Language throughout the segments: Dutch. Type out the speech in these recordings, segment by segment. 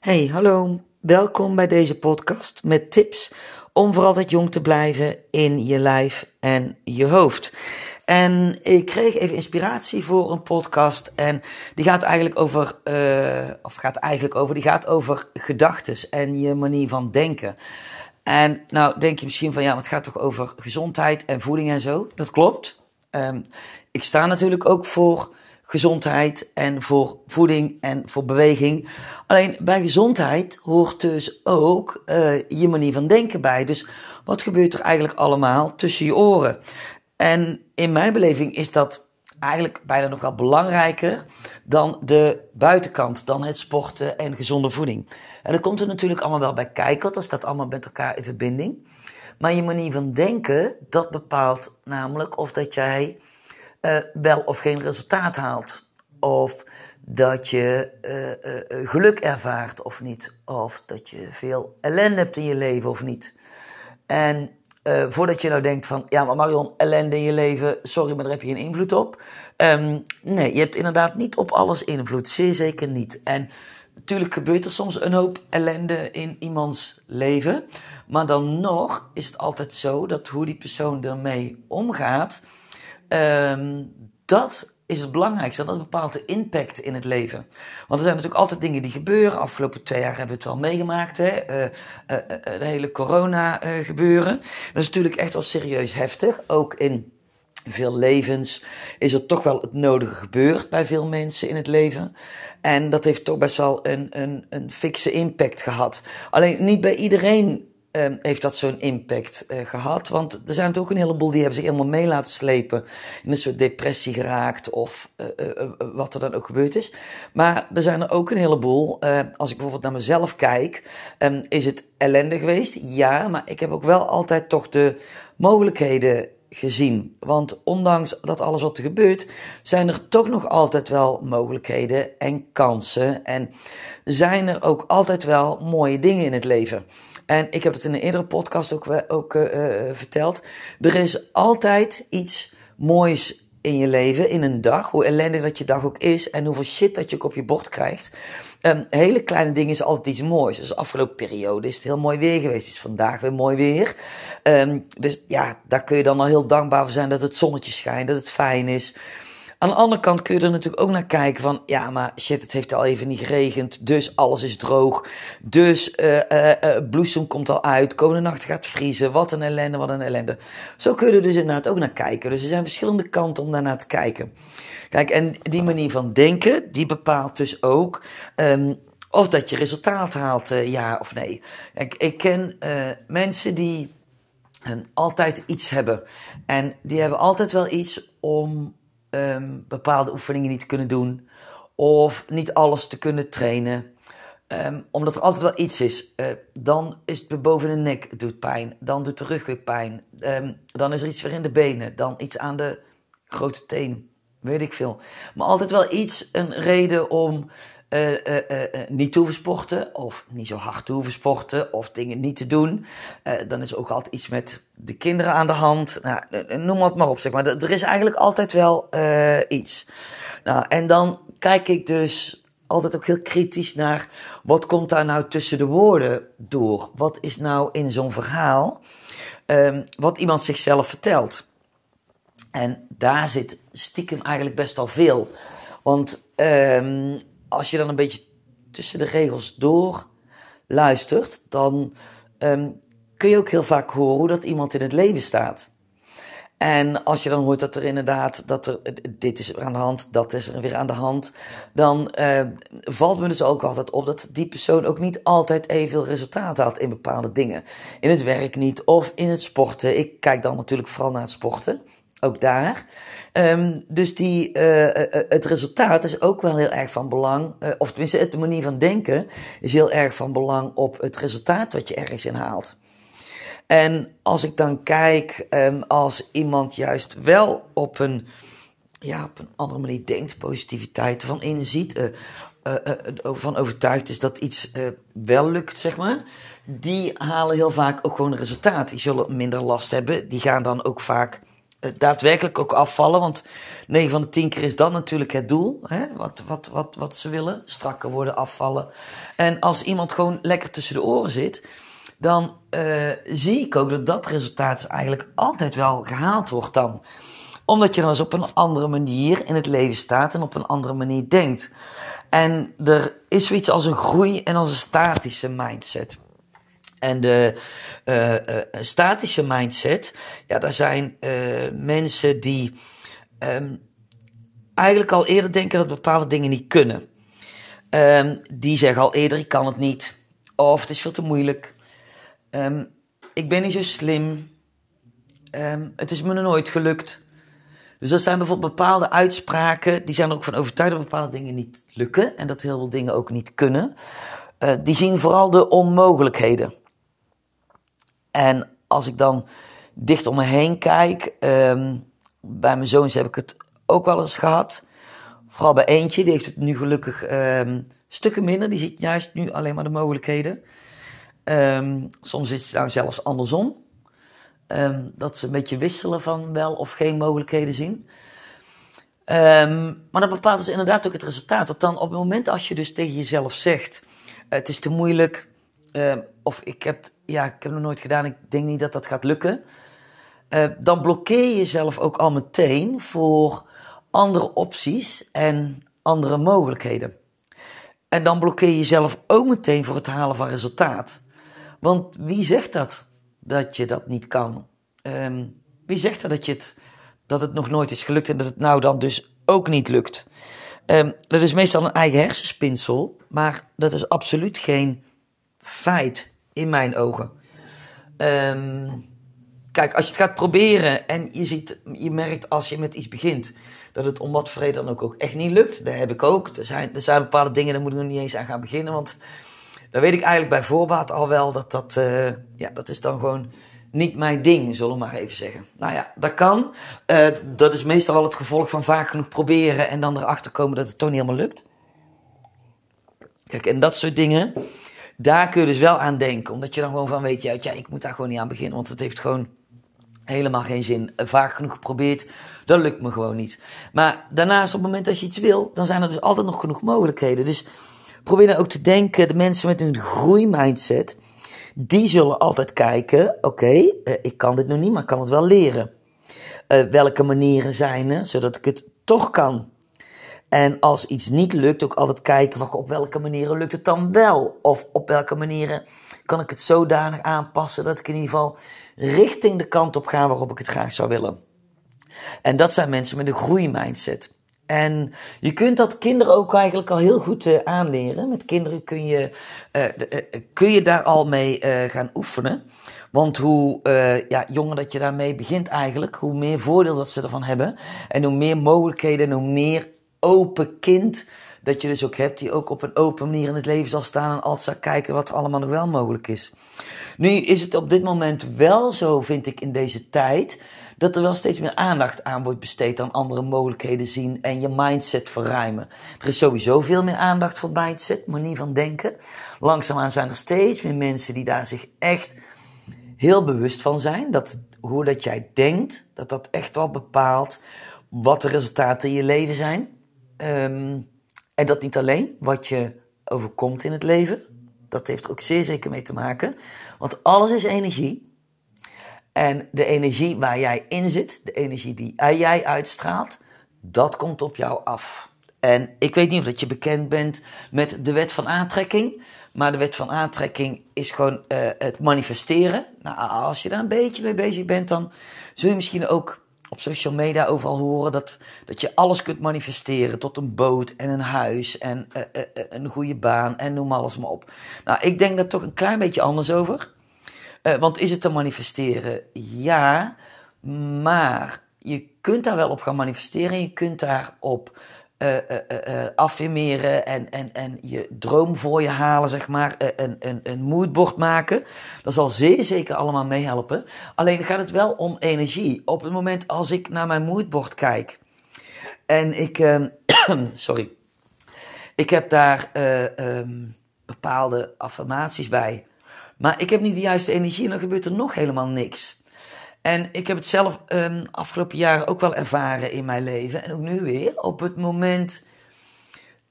Hey, hallo. Welkom bij deze podcast met tips om voor altijd jong te blijven in je lijf en je hoofd. En ik kreeg even inspiratie voor een podcast en die gaat eigenlijk over, uh, of gaat eigenlijk over, die gaat over gedachtes en je manier van denken. En nou denk je misschien van ja, maar het gaat toch over gezondheid en voeding en zo. Dat klopt. Um, ik sta natuurlijk ook voor gezondheid en voor voeding en voor beweging. Alleen bij gezondheid hoort dus ook uh, je manier van denken bij. Dus wat gebeurt er eigenlijk allemaal tussen je oren? En in mijn beleving is dat eigenlijk bijna nog wel belangrijker dan de buitenkant, dan het sporten en gezonde voeding. En dat komt er natuurlijk allemaal wel bij kijken, want dat staat allemaal met elkaar in verbinding. Maar je manier van denken, dat bepaalt namelijk of dat jij uh, wel of geen resultaat haalt. Of dat je uh, uh, geluk ervaart of niet. Of dat je veel ellende hebt in je leven of niet. En voordat je nou denkt van, ja maar Marion, ellende in je leven, sorry, maar daar heb je geen invloed op. Um, nee, je hebt inderdaad niet op alles invloed, zeer zeker niet. En natuurlijk gebeurt er soms een hoop ellende in iemands leven. Maar dan nog is het altijd zo dat hoe die persoon ermee omgaat, Um, dat is het belangrijkste. Dat bepaalt de impact in het leven. Want er zijn natuurlijk altijd dingen die gebeuren. Afgelopen twee jaar hebben we het wel meegemaakt. Hè? Uh, uh, uh, de hele corona gebeuren. Dat is natuurlijk echt wel serieus heftig. Ook in veel levens is er toch wel het nodige gebeurd bij veel mensen in het leven. En dat heeft toch best wel een, een, een fikse impact gehad. Alleen niet bij iedereen Um, heeft dat zo'n impact uh, gehad. Want er zijn natuurlijk ook een heleboel die hebben zich helemaal mee laten slepen. In een soort depressie geraakt of uh, uh, wat er dan ook gebeurd is. Maar er zijn er ook een heleboel. als ik bijvoorbeeld naar mezelf kijk, um, is het ellende geweest? Ja, maar ik heb ook wel altijd toch de mogelijkheden gezien. Want ondanks dat alles wat er gebeurt, zijn er toch nog altijd wel mogelijkheden en kansen. En zijn er ook altijd wel mooie dingen in het leven. En ik heb het in een eerdere podcast ook, ook uh, verteld. Er is altijd iets moois in je leven, in een dag. Hoe ellendig dat je dag ook is en hoeveel shit dat je ook op je bord krijgt. Um, hele kleine dingen is altijd iets moois. Dus de afgelopen periode is het heel mooi weer geweest. Het is vandaag weer mooi weer. Um, dus ja, daar kun je dan al heel dankbaar voor zijn dat het zonnetje schijnt, dat het fijn is. Aan de andere kant kun je er natuurlijk ook naar kijken van, ja, maar shit, het heeft al even niet geregend, dus alles is droog, dus uh, bloesem komt al uit, komende nacht gaat vriezen, wat een ellende, wat een ellende. Zo kun je er dus inderdaad ook naar kijken. Dus er zijn verschillende kanten om daarnaar te kijken. Kijk, en die manier van denken, die bepaalt dus ook um, of dat je resultaat haalt, ja of nee. Kijk, ik ken mensen die altijd iets hebben. En die hebben altijd wel iets om um, bepaalde oefeningen niet te kunnen doen. Of niet alles te kunnen trainen. Um, omdat er altijd wel iets is. Uh, dan is het boven de nek, doet pijn. Dan doet de rug weer pijn. Um, dan is er iets weer in de benen. Dan iets aan de grote teen. Weet ik veel. Maar altijd wel iets, een reden om uh, uh, niet te hoeven sporten. Of niet zo hard te hoeven sporten. Of dingen niet te doen. dan is ook altijd iets met de kinderen aan de hand. Nou, noem het maar op, zeg maar. Er is eigenlijk altijd wel iets. Nou, en dan kijk ik dus altijd ook heel kritisch naar wat komt daar nou tussen de woorden door? Wat is nou in zo'n verhaal um, wat iemand zichzelf vertelt? En daar zit stiekem eigenlijk best al veel. Want um, als je dan een beetje tussen de regels door luistert, dan um, kun je ook heel vaak horen hoe dat iemand in het leven staat. En als je dan hoort dat er inderdaad, dat er, dit is aan de hand, dat is er weer aan de hand, dan uh, valt me dus ook altijd op dat die persoon ook niet altijd evenveel resultaat had in bepaalde dingen. In het werk niet, of in het sporten. Ik kijk dan natuurlijk vooral naar het sporten, ook daar. Um, dus die, uh, uh, het resultaat is ook wel heel erg van belang, of tenminste de manier van denken is heel erg van belang op het resultaat wat je ergens in haalt. En als ik dan kijk, um, als iemand juist wel op een, ja, op een andere manier denkt, positiviteit ervan inziet, van overtuigd is dat iets wel lukt, zeg maar, die halen heel vaak ook gewoon resultaat. Die zullen minder last hebben, die gaan dan ook vaak eh, daadwerkelijk ook afvallen. Want 9 van de 10 keer is dat natuurlijk het doel. Hè? Wat, wat, wat, wat ze willen. Strakker worden, afvallen. En als iemand gewoon lekker tussen de oren zit. Dan uh, zie ik ook dat dat resultaat eigenlijk altijd wel gehaald wordt dan. Omdat je dan eens op een andere manier in het leven staat en op een andere manier denkt. En er is zoiets als een groei en als een statische mindset. En de uh, uh, statische mindset, ja, daar zijn uh, mensen die um, eigenlijk al eerder denken dat bepaalde dingen niet kunnen. Um, die zeggen al eerder, ik kan het niet. Of het is veel te moeilijk. Um, ik ben niet zo slim. het is me nog nooit gelukt. Dus dat zijn bijvoorbeeld bepaalde uitspraken, die zijn er ook van overtuigd dat bepaalde dingen niet lukken. En dat heel veel dingen ook niet kunnen. die zien vooral de onmogelijkheden. En als ik dan dicht om me heen kijk, um, bij mijn zoons heb ik het ook wel eens gehad. Vooral bij eentje, die heeft het nu gelukkig um, stukken minder. Die ziet juist nu alleen maar de mogelijkheden. Um, soms is het nou zelfs andersom. dat ze een beetje wisselen van wel of geen mogelijkheden zien. maar dat bepaalt dus inderdaad ook het resultaat. Dat dan op het moment als je dus tegen jezelf zegt: Het is te moeilijk, of ik heb ja, ik heb nog nooit gedaan, ik denk niet dat dat gaat lukken. Uh, dan blokkeer je jezelf ook al meteen voor andere opties en andere mogelijkheden. En dan blokkeer je jezelf ook meteen voor het halen van resultaat. Want wie zegt dat, dat je dat niet kan? Um, wie zegt dat, dat, je het, dat het nog nooit is gelukt en dat het nou dan dus ook niet lukt? Dat is meestal een eigen hersenspinsel, maar dat is absoluut geen feit in mijn ogen. Um, kijk, als je het gaat proberen en je, ziet, je merkt als je met iets begint dat het om wat voor reden dan ook, ook echt niet lukt. Dat heb ik ook. Er zijn, er zijn bepaalde dingen, daar moet ik nog niet eens aan gaan beginnen. Want dan weet ik eigenlijk bij voorbaat al wel dat dat, uh, ja, dat is dan gewoon niet mijn ding, zullen we maar even zeggen. Nou ja, dat kan. Uh, dat is meestal wel het gevolg van vaak genoeg proberen en dan erachter komen dat het toch niet helemaal lukt. Kijk, en dat soort dingen, daar kun je dus wel aan denken. Omdat je dan gewoon van weet, ja, ja, ik moet daar gewoon niet aan beginnen. Want het heeft gewoon helemaal geen zin. Vaak genoeg geprobeerd, dat lukt me gewoon niet. Maar daarnaast, op het moment dat je iets wil, dan zijn er dus altijd nog genoeg mogelijkheden. Dus probeer dan ook te denken, de mensen met een groeimindset, die zullen altijd kijken, oké, uh, ik kan dit nog niet, maar ik kan het wel leren. Uh, welke manieren zijn er, zodat ik het toch kan. En als iets niet lukt, ook altijd kijken van op welke manieren lukt het dan wel? Of op welke manieren kan ik het zodanig aanpassen dat ik in ieder geval richting de kant op ga waarop ik het graag zou willen. En dat zijn mensen met een groeimindset. En je kunt dat kinderen ook eigenlijk al heel goed uh, aanleren. Met kinderen kun je, uh, uh, kun je daar al mee gaan oefenen. Want hoe ja, jonger dat je daarmee begint eigenlijk, hoe meer voordeel dat ze ervan hebben. En hoe meer mogelijkheden en hoe meer open kind dat je dus ook hebt, die ook op een open manier in het leven zal staan en altijd zal kijken wat er allemaal nog wel mogelijk is. Nu is het op dit moment wel zo, vind ik, in deze tijd, dat er wel steeds meer aandacht aan wordt besteed aan andere mogelijkheden zien en je mindset verruimen. Er is sowieso veel meer aandacht voor mindset, manier van denken. Langzaamaan zijn er steeds meer mensen die daar zich echt heel bewust van zijn. Dat hoe dat jij denkt, dat dat echt wel bepaalt wat de resultaten in je leven zijn. Um, en dat niet alleen wat je overkomt in het leven. Dat heeft er ook zeer zeker mee te maken. Want alles is energie. En de energie waar jij in zit, de energie die jij uitstraalt, dat komt op jou af. En ik weet niet of dat je bekend bent met de wet van aantrekking. Maar de wet van aantrekking is gewoon uh, het manifesteren. Nou, als je daar een beetje mee bezig bent, dan zul je misschien ook op social media overal horen dat, dat je alles kunt manifesteren tot een boot en een huis en uh, uh, een goede baan en noem alles maar op. Nou, ik denk daar toch een klein beetje anders over. Want is het te manifesteren? Ja, maar je kunt daar wel op gaan manifesteren. Je kunt daarop uh, affirmeren en, en, en je droom voor je halen, zeg maar. een, een, een moodboard maken. Dat zal zeer zeker allemaal meehelpen. Alleen gaat het wel om energie. Op het moment als ik naar mijn moodboard kijk en ik, ehm, sorry, ik heb daar um, bepaalde affirmaties bij. Maar ik heb niet de juiste energie en dan gebeurt er nog helemaal niks. En ik heb het zelf um, afgelopen jaren ook wel ervaren in mijn leven. En ook nu weer. Op het moment.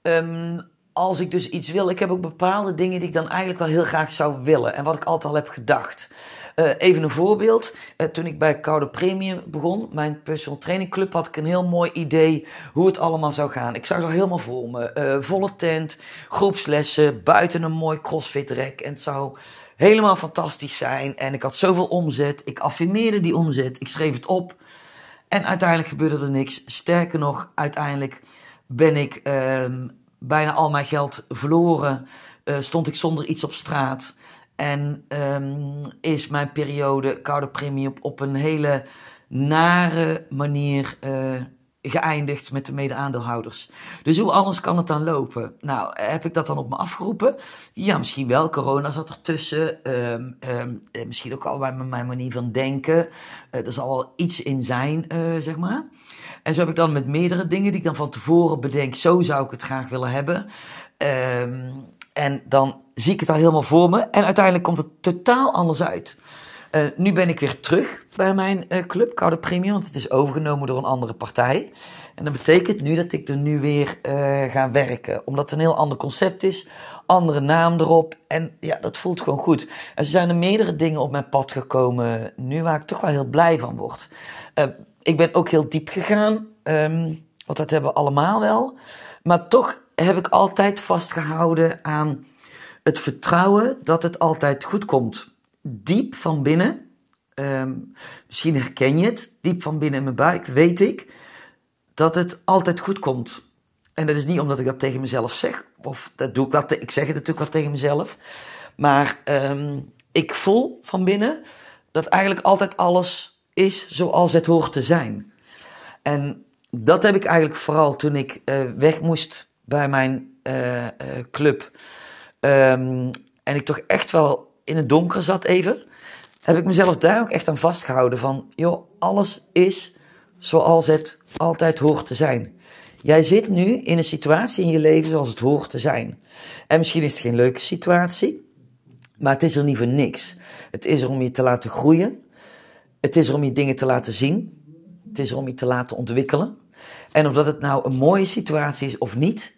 Um, als ik dus iets wil. Ik heb ook bepaalde dingen die ik dan eigenlijk wel heel graag zou willen. En wat ik altijd al heb gedacht. Uh, even een voorbeeld. Uh, toen ik bij Koude Premium begon, mijn personal training club, had ik een heel mooi idee hoe het allemaal zou gaan. Ik zag het al helemaal voor me. Uh, volle tent, groepslessen, buiten een mooi crossfit rek. En het zou helemaal fantastisch zijn. En ik had zoveel omzet. Ik affirmeerde die omzet. Ik schreef het op. En uiteindelijk gebeurde er niks. Sterker nog, uiteindelijk ben ik ehm, bijna al mijn geld verloren. Uh, stond ik zonder iets op straat. En um, is mijn periode koude premie op, op een hele nare manier uh, geëindigd met de mede-aandeelhouders. Dus hoe anders kan het dan lopen? Nou, heb ik dat dan op me afgeroepen? Ja, misschien wel. Corona zat ertussen. Um, misschien ook al bij mijn manier van denken. Uh, er zal wel iets in zijn, uh, zeg maar. En zo heb ik dan met meerdere dingen die ik dan van tevoren bedenk. Zo zou ik het graag willen hebben. Um, en dan zie ik het al helemaal voor me. En uiteindelijk komt het totaal anders uit. Uh, nu ben ik weer terug bij mijn uh, club, Koude Premium, want het is overgenomen door een andere partij. En dat betekent nu dat ik er nu weer uh, ga werken. Omdat het een heel ander concept is, andere naam erop. En ja, dat voelt gewoon goed. En er zijn er meerdere dingen op mijn pad gekomen nu waar ik toch wel heel blij van word. ik ben ook heel diep gegaan, um, want dat hebben we allemaal wel. Maar toch heb ik altijd vastgehouden aan het vertrouwen dat het altijd goed komt. Diep van binnen, um, misschien herken je het, diep van binnen in mijn buik weet ik dat het altijd goed komt. En dat is niet omdat ik dat tegen mezelf zeg, of dat doe ik wel, ik zeg het natuurlijk wel tegen mezelf, maar um, ik voel van binnen dat eigenlijk altijd alles is zoals het hoort te zijn. En dat heb ik eigenlijk vooral toen ik uh, weg moest bij mijn uh, uh, club. Um, en ik toch echt wel in het donker zat even. Heb ik mezelf daar ook echt aan vastgehouden van... joh, alles is zoals het altijd hoort te zijn. Jij zit nu in een situatie in je leven zoals het hoort te zijn. En misschien is het geen leuke situatie, maar het is er niet voor niks. Het is er om je te laten groeien. Het is er om je dingen te laten zien. Het is er om je te laten ontwikkelen. En of dat het nou een mooie situatie is of niet,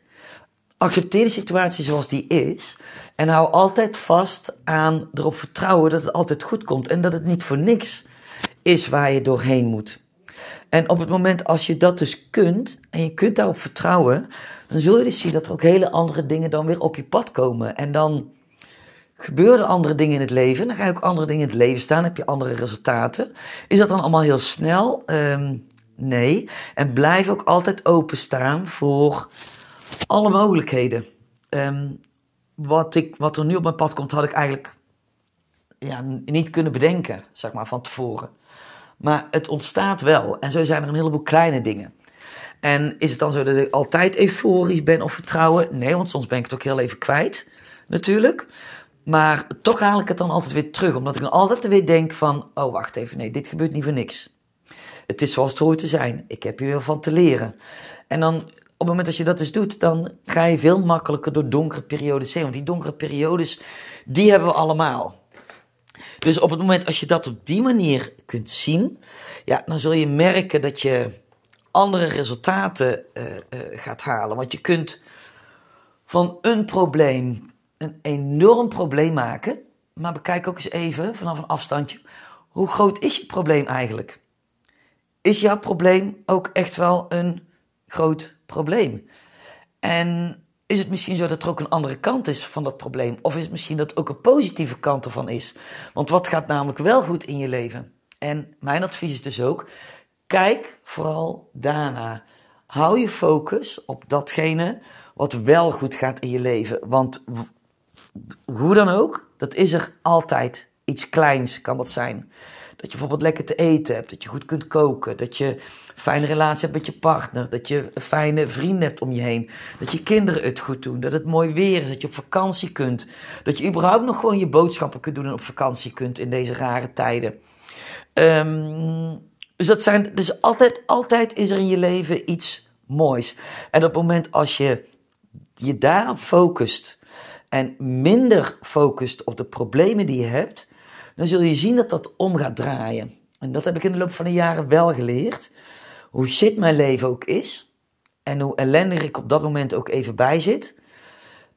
accepteer de situatie zoals die is. En hou altijd vast aan erop vertrouwen dat het altijd goed komt. En dat het niet voor niks is waar je doorheen moet. En op het moment als je dat dus kunt, en je kunt daarop vertrouwen, dan zul je dus zien dat er ook hele andere dingen dan weer op je pad komen. En dan gebeuren andere dingen in het leven. Dan ga je ook andere dingen in het leven staan. heb je andere resultaten. Is dat dan allemaal heel snel? Um, nee. En blijf ook altijd openstaan voor alle mogelijkheden. Um, wat, ik, wat er nu op mijn pad komt, had ik eigenlijk ja, niet kunnen bedenken, zeg maar, van tevoren. Maar het ontstaat wel. En zo zijn er een heleboel kleine dingen. En is het dan zo dat ik altijd euforisch ben of vertrouwen? Nee, want soms ben ik het ook heel even kwijt, natuurlijk. Maar toch haal ik het dan altijd weer terug, omdat ik dan altijd weer denk van... oh, wacht even, nee, dit gebeurt niet voor niks. Het is zoals het hoort te zijn. Ik heb hier weer van te leren. En dan het moment dat je dat dus doet, dan ga je veel makkelijker door donkere periodes heen. Want die donkere periodes, die hebben we allemaal. Dus op het moment als je dat op die manier kunt zien, ja, dan zul je merken dat je andere resultaten uh, uh, gaat halen. Want je kunt van een probleem een enorm probleem maken. Maar bekijk ook eens even vanaf een afstandje. Hoe groot is je probleem eigenlijk? Is jouw probleem ook echt wel een groot probleem. En is het misschien zo dat er ook een andere kant is van dat probleem? Of is het misschien dat ook een positieve kant ervan is? Want wat gaat namelijk wel goed in je leven? En mijn advies is dus ook: kijk vooral daarna. Hou je focus op datgene wat wel goed gaat in je leven. Want hoe dan ook, dat is er altijd. Iets kleins kan dat zijn. Dat je bijvoorbeeld lekker te eten hebt, dat je goed kunt koken, dat je een fijne relatie hebt met je partner, dat je fijne vrienden hebt om je heen, dat je kinderen het goed doen, dat het mooi weer is, dat je op vakantie kunt, dat je überhaupt nog gewoon je boodschappen kunt doen en op vakantie kunt in deze rare tijden. Um, dus dat zijn, dus altijd, altijd is er in je leven iets moois. En op het moment als je je daarop focust en minder focust op de problemen die je hebt, dan zul je zien dat dat om gaat draaien. en dat heb ik in de loop van de jaren wel geleerd, hoe shit mijn leven ook is, en hoe ellendig ik op dat moment ook even bij zit.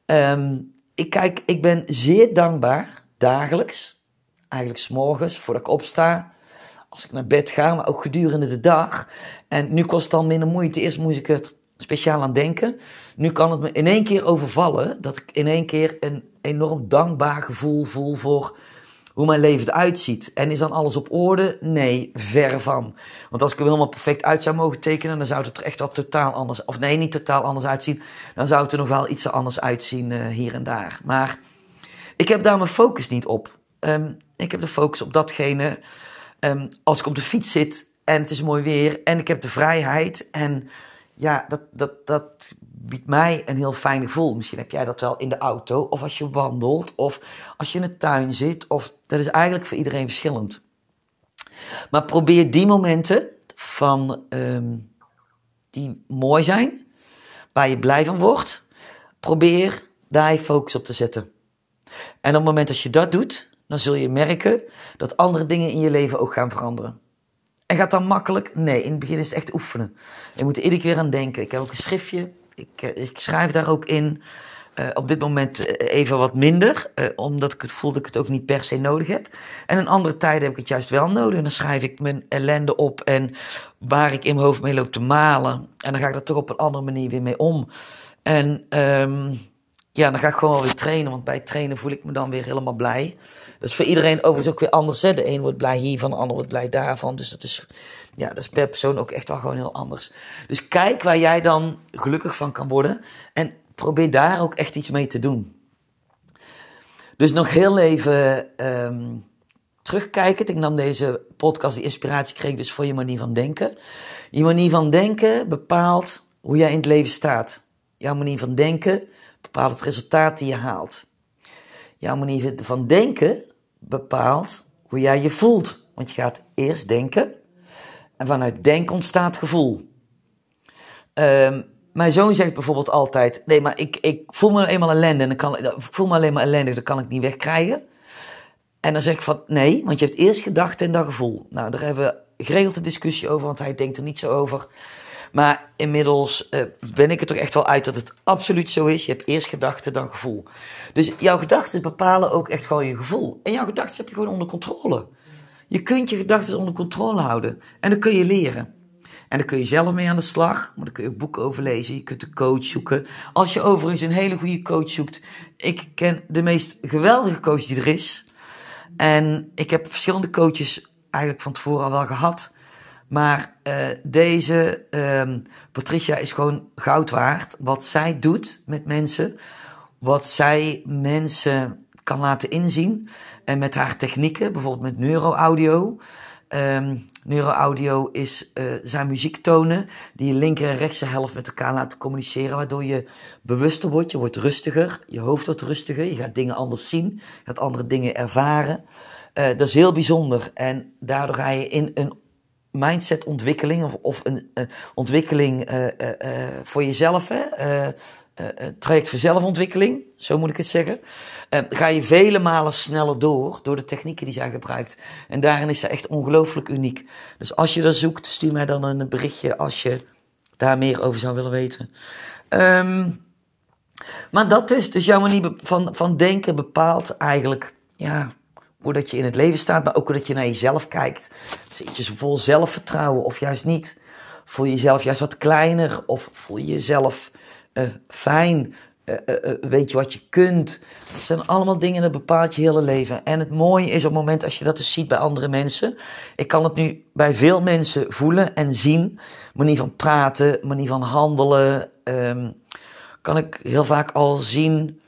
Ehm, ik, kijk, ik ben zeer dankbaar, dagelijks, eigenlijk s'morgens, voordat ik opsta, als ik naar bed ga, maar ook gedurende de dag. En nu kost het dan minder moeite. Eerst moest ik het speciaal aan denken. Nu kan het me in één keer overvallen dat ik in één keer een enorm dankbaar gevoel voel voor hoe mijn leven eruit ziet. En is dan alles op orde? Nee, ver van. Want als ik hem helemaal perfect uit zou mogen tekenen, dan zou het er echt al totaal anders, of nee, niet totaal anders uitzien. Dan zou het er nog wel iets anders uitzien uh, hier en daar. Maar ik heb daar mijn focus niet op. Um, ik heb de focus op datgene, um, als ik op de fiets zit en het is mooi weer en ik heb de vrijheid en ja, dat, dat, dat biedt mij een heel fijn gevoel. Misschien heb jij dat wel in de auto, of als je wandelt, of als je in de tuin zit. Of, dat is eigenlijk voor iedereen verschillend. Maar probeer die momenten van, um, die mooi zijn, waar je blij van wordt, probeer daar je focus op te zetten. En op het moment dat je dat doet, dan zul je merken dat andere dingen in je leven ook gaan veranderen. En gaat dat makkelijk? Nee, in het begin is het echt oefenen. Je moet er iedere keer aan denken. Ik heb ook een schriftje. Ik, eh, ik schrijf daar ook in. Uh, op dit moment eh, even wat minder, omdat ik het voel dat ik het ook niet per se nodig heb. En in andere tijden heb ik het juist wel nodig. En dan schrijf ik mijn ellende op en waar ik in mijn hoofd mee loop te malen. En dan ga ik er toch op een andere manier weer mee om. En um, ja, dan ga ik gewoon wel weer trainen, want bij trainen voel ik me dan weer helemaal blij. Dat is voor iedereen overigens ook weer anders. Hè? De een wordt blij hiervan, de ander wordt blij daarvan. Dus dat is, ja, dat is per persoon ook echt wel gewoon heel anders. Dus kijk waar jij dan gelukkig van kan worden. En probeer daar ook echt iets mee te doen. Dus nog heel even um, terugkijken. Ik nam deze podcast, die inspiratie kreeg dus voor je manier van denken. Je manier van denken bepaalt hoe jij in het leven staat. Jouw manier van denken bepaalt het resultaat die je haalt. Jouw manier van denken bepaalt hoe jij je voelt. Want je gaat eerst denken en vanuit denken ontstaat gevoel. Um, mijn zoon zegt bijvoorbeeld altijd: Nee, maar ik, ik voel me eenmaal ellende en dan kan, ik voel me alleen maar ellendig, dat kan ik niet wegkrijgen. En dan zeg ik van nee, want je hebt eerst gedachten en dan gevoel. Nou, daar hebben we geregeld een discussie over, want hij denkt er niet zo over. Maar inmiddels uh, ben ik er toch echt wel uit dat het absoluut zo is. Je hebt eerst gedachten, dan gevoel. Dus jouw gedachten bepalen ook echt gewoon je gevoel. En jouw gedachten heb je gewoon onder controle. Je kunt je gedachten onder controle houden. En dat kun je leren. En daar kun je zelf mee aan de slag. Maar daar kun je ook boeken over lezen. Je kunt een coach zoeken. Als je overigens een hele goede coach zoekt. Ik ken de meest geweldige coach die er is. En ik heb verschillende coaches eigenlijk van tevoren al wel gehad. Maar uh, deze um, Patricia is gewoon goud waard. Wat zij doet met mensen, wat zij mensen kan laten inzien. En met haar technieken, bijvoorbeeld met neuroaudio. Um, neuroaudio is, uh, zijn muziektonen die je linker en rechtse helft met elkaar laten communiceren, waardoor je bewuster wordt, je wordt rustiger, je hoofd wordt rustiger, je gaat dingen anders zien, je gaat andere dingen ervaren. Uh, dat is heel bijzonder en daardoor ga je in een mindset-ontwikkeling of, of een uh, ontwikkeling voor jezelf, hè? Traject voor zelfontwikkeling, zo moet ik het zeggen, ga je vele malen sneller door, door de technieken die zij gebruikt. En daarin is ze echt ongelooflijk uniek. Dus als je dat zoekt, stuur mij dan een berichtje als je daar meer over zou willen weten. Um, maar dat dus, dus jouw manier van, van denken bepaalt eigenlijk, ja, hoe dat je in het leven staat, maar ook hoe dat je naar jezelf kijkt. Zit je zo vol zelfvertrouwen of juist niet? Voel je jezelf juist wat kleiner of voel je jezelf uh, fijn? Uh, uh, weet je wat je kunt? Dat zijn allemaal dingen dat bepaalt je hele leven. En het mooie is op het moment als je dat eens ziet bij andere mensen. Ik kan het nu bij veel mensen voelen en zien. Manier van praten, manier van handelen. Um, kan ik heel vaak al zien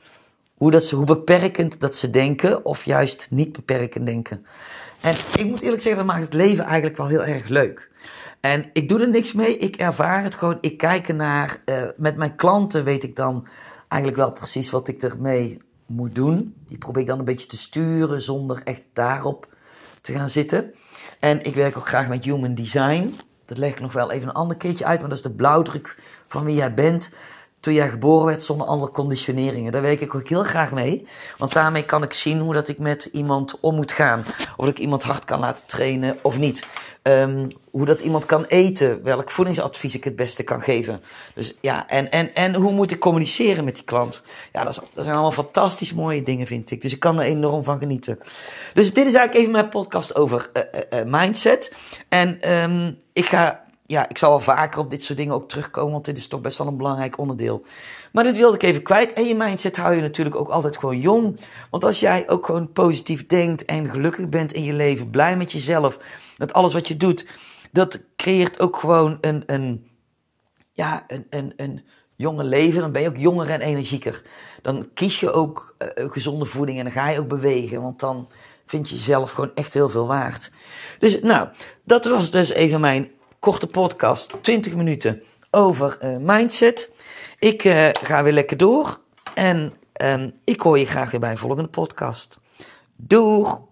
hoe, dat ze, hoe beperkend dat ze denken, of juist niet beperkend denken. En ik moet eerlijk zeggen, dat maakt het leven eigenlijk wel heel erg leuk. En ik doe er niks mee, ik ervaar het gewoon. Ik kijk ernaar. Uh, met mijn klanten weet ik dan eigenlijk wel precies wat ik ermee moet doen. Die probeer ik dan een beetje te sturen zonder echt daarop te gaan zitten. En ik werk ook graag met human design. Dat leg ik nog wel even een ander keertje uit, maar dat is de blauwdruk van wie jij bent toen jij geboren werd zonder andere conditioneringen. Daar werk ik ook heel graag mee. Want daarmee kan ik zien hoe dat ik met iemand om moet gaan. Of ik iemand hard kan laten trainen of niet. Um, hoe dat iemand kan eten. Welk voedingsadvies ik het beste kan geven. Dus ja, en, en, en hoe moet ik communiceren met die klant? Ja, dat, zijn allemaal fantastisch mooie dingen, vind ik. Dus ik kan er enorm van genieten. Dus dit is eigenlijk even mijn podcast over uh, uh, mindset. En um, ik ga ja, ik zal wel vaker op dit soort dingen ook terugkomen, want dit is toch best wel een belangrijk onderdeel. Maar dit wilde ik even kwijt. En je mindset hou je natuurlijk ook altijd gewoon jong. Want als jij ook gewoon positief denkt en gelukkig bent in je leven, blij met jezelf, dat alles wat je doet, dat creëert ook gewoon een, een, ja, een, een, een jonge leven. Dan ben je ook jonger en energieker. Dan kies je ook uh, gezonde voeding en dan ga je ook bewegen, want dan vind je jezelf gewoon echt heel veel waard. Dus nou, dat was dus even mijn korte podcast, 20 minuten over uh, mindset. Ik uh, ga weer lekker door en um, ik hoor je graag weer bij een volgende podcast. Doeg!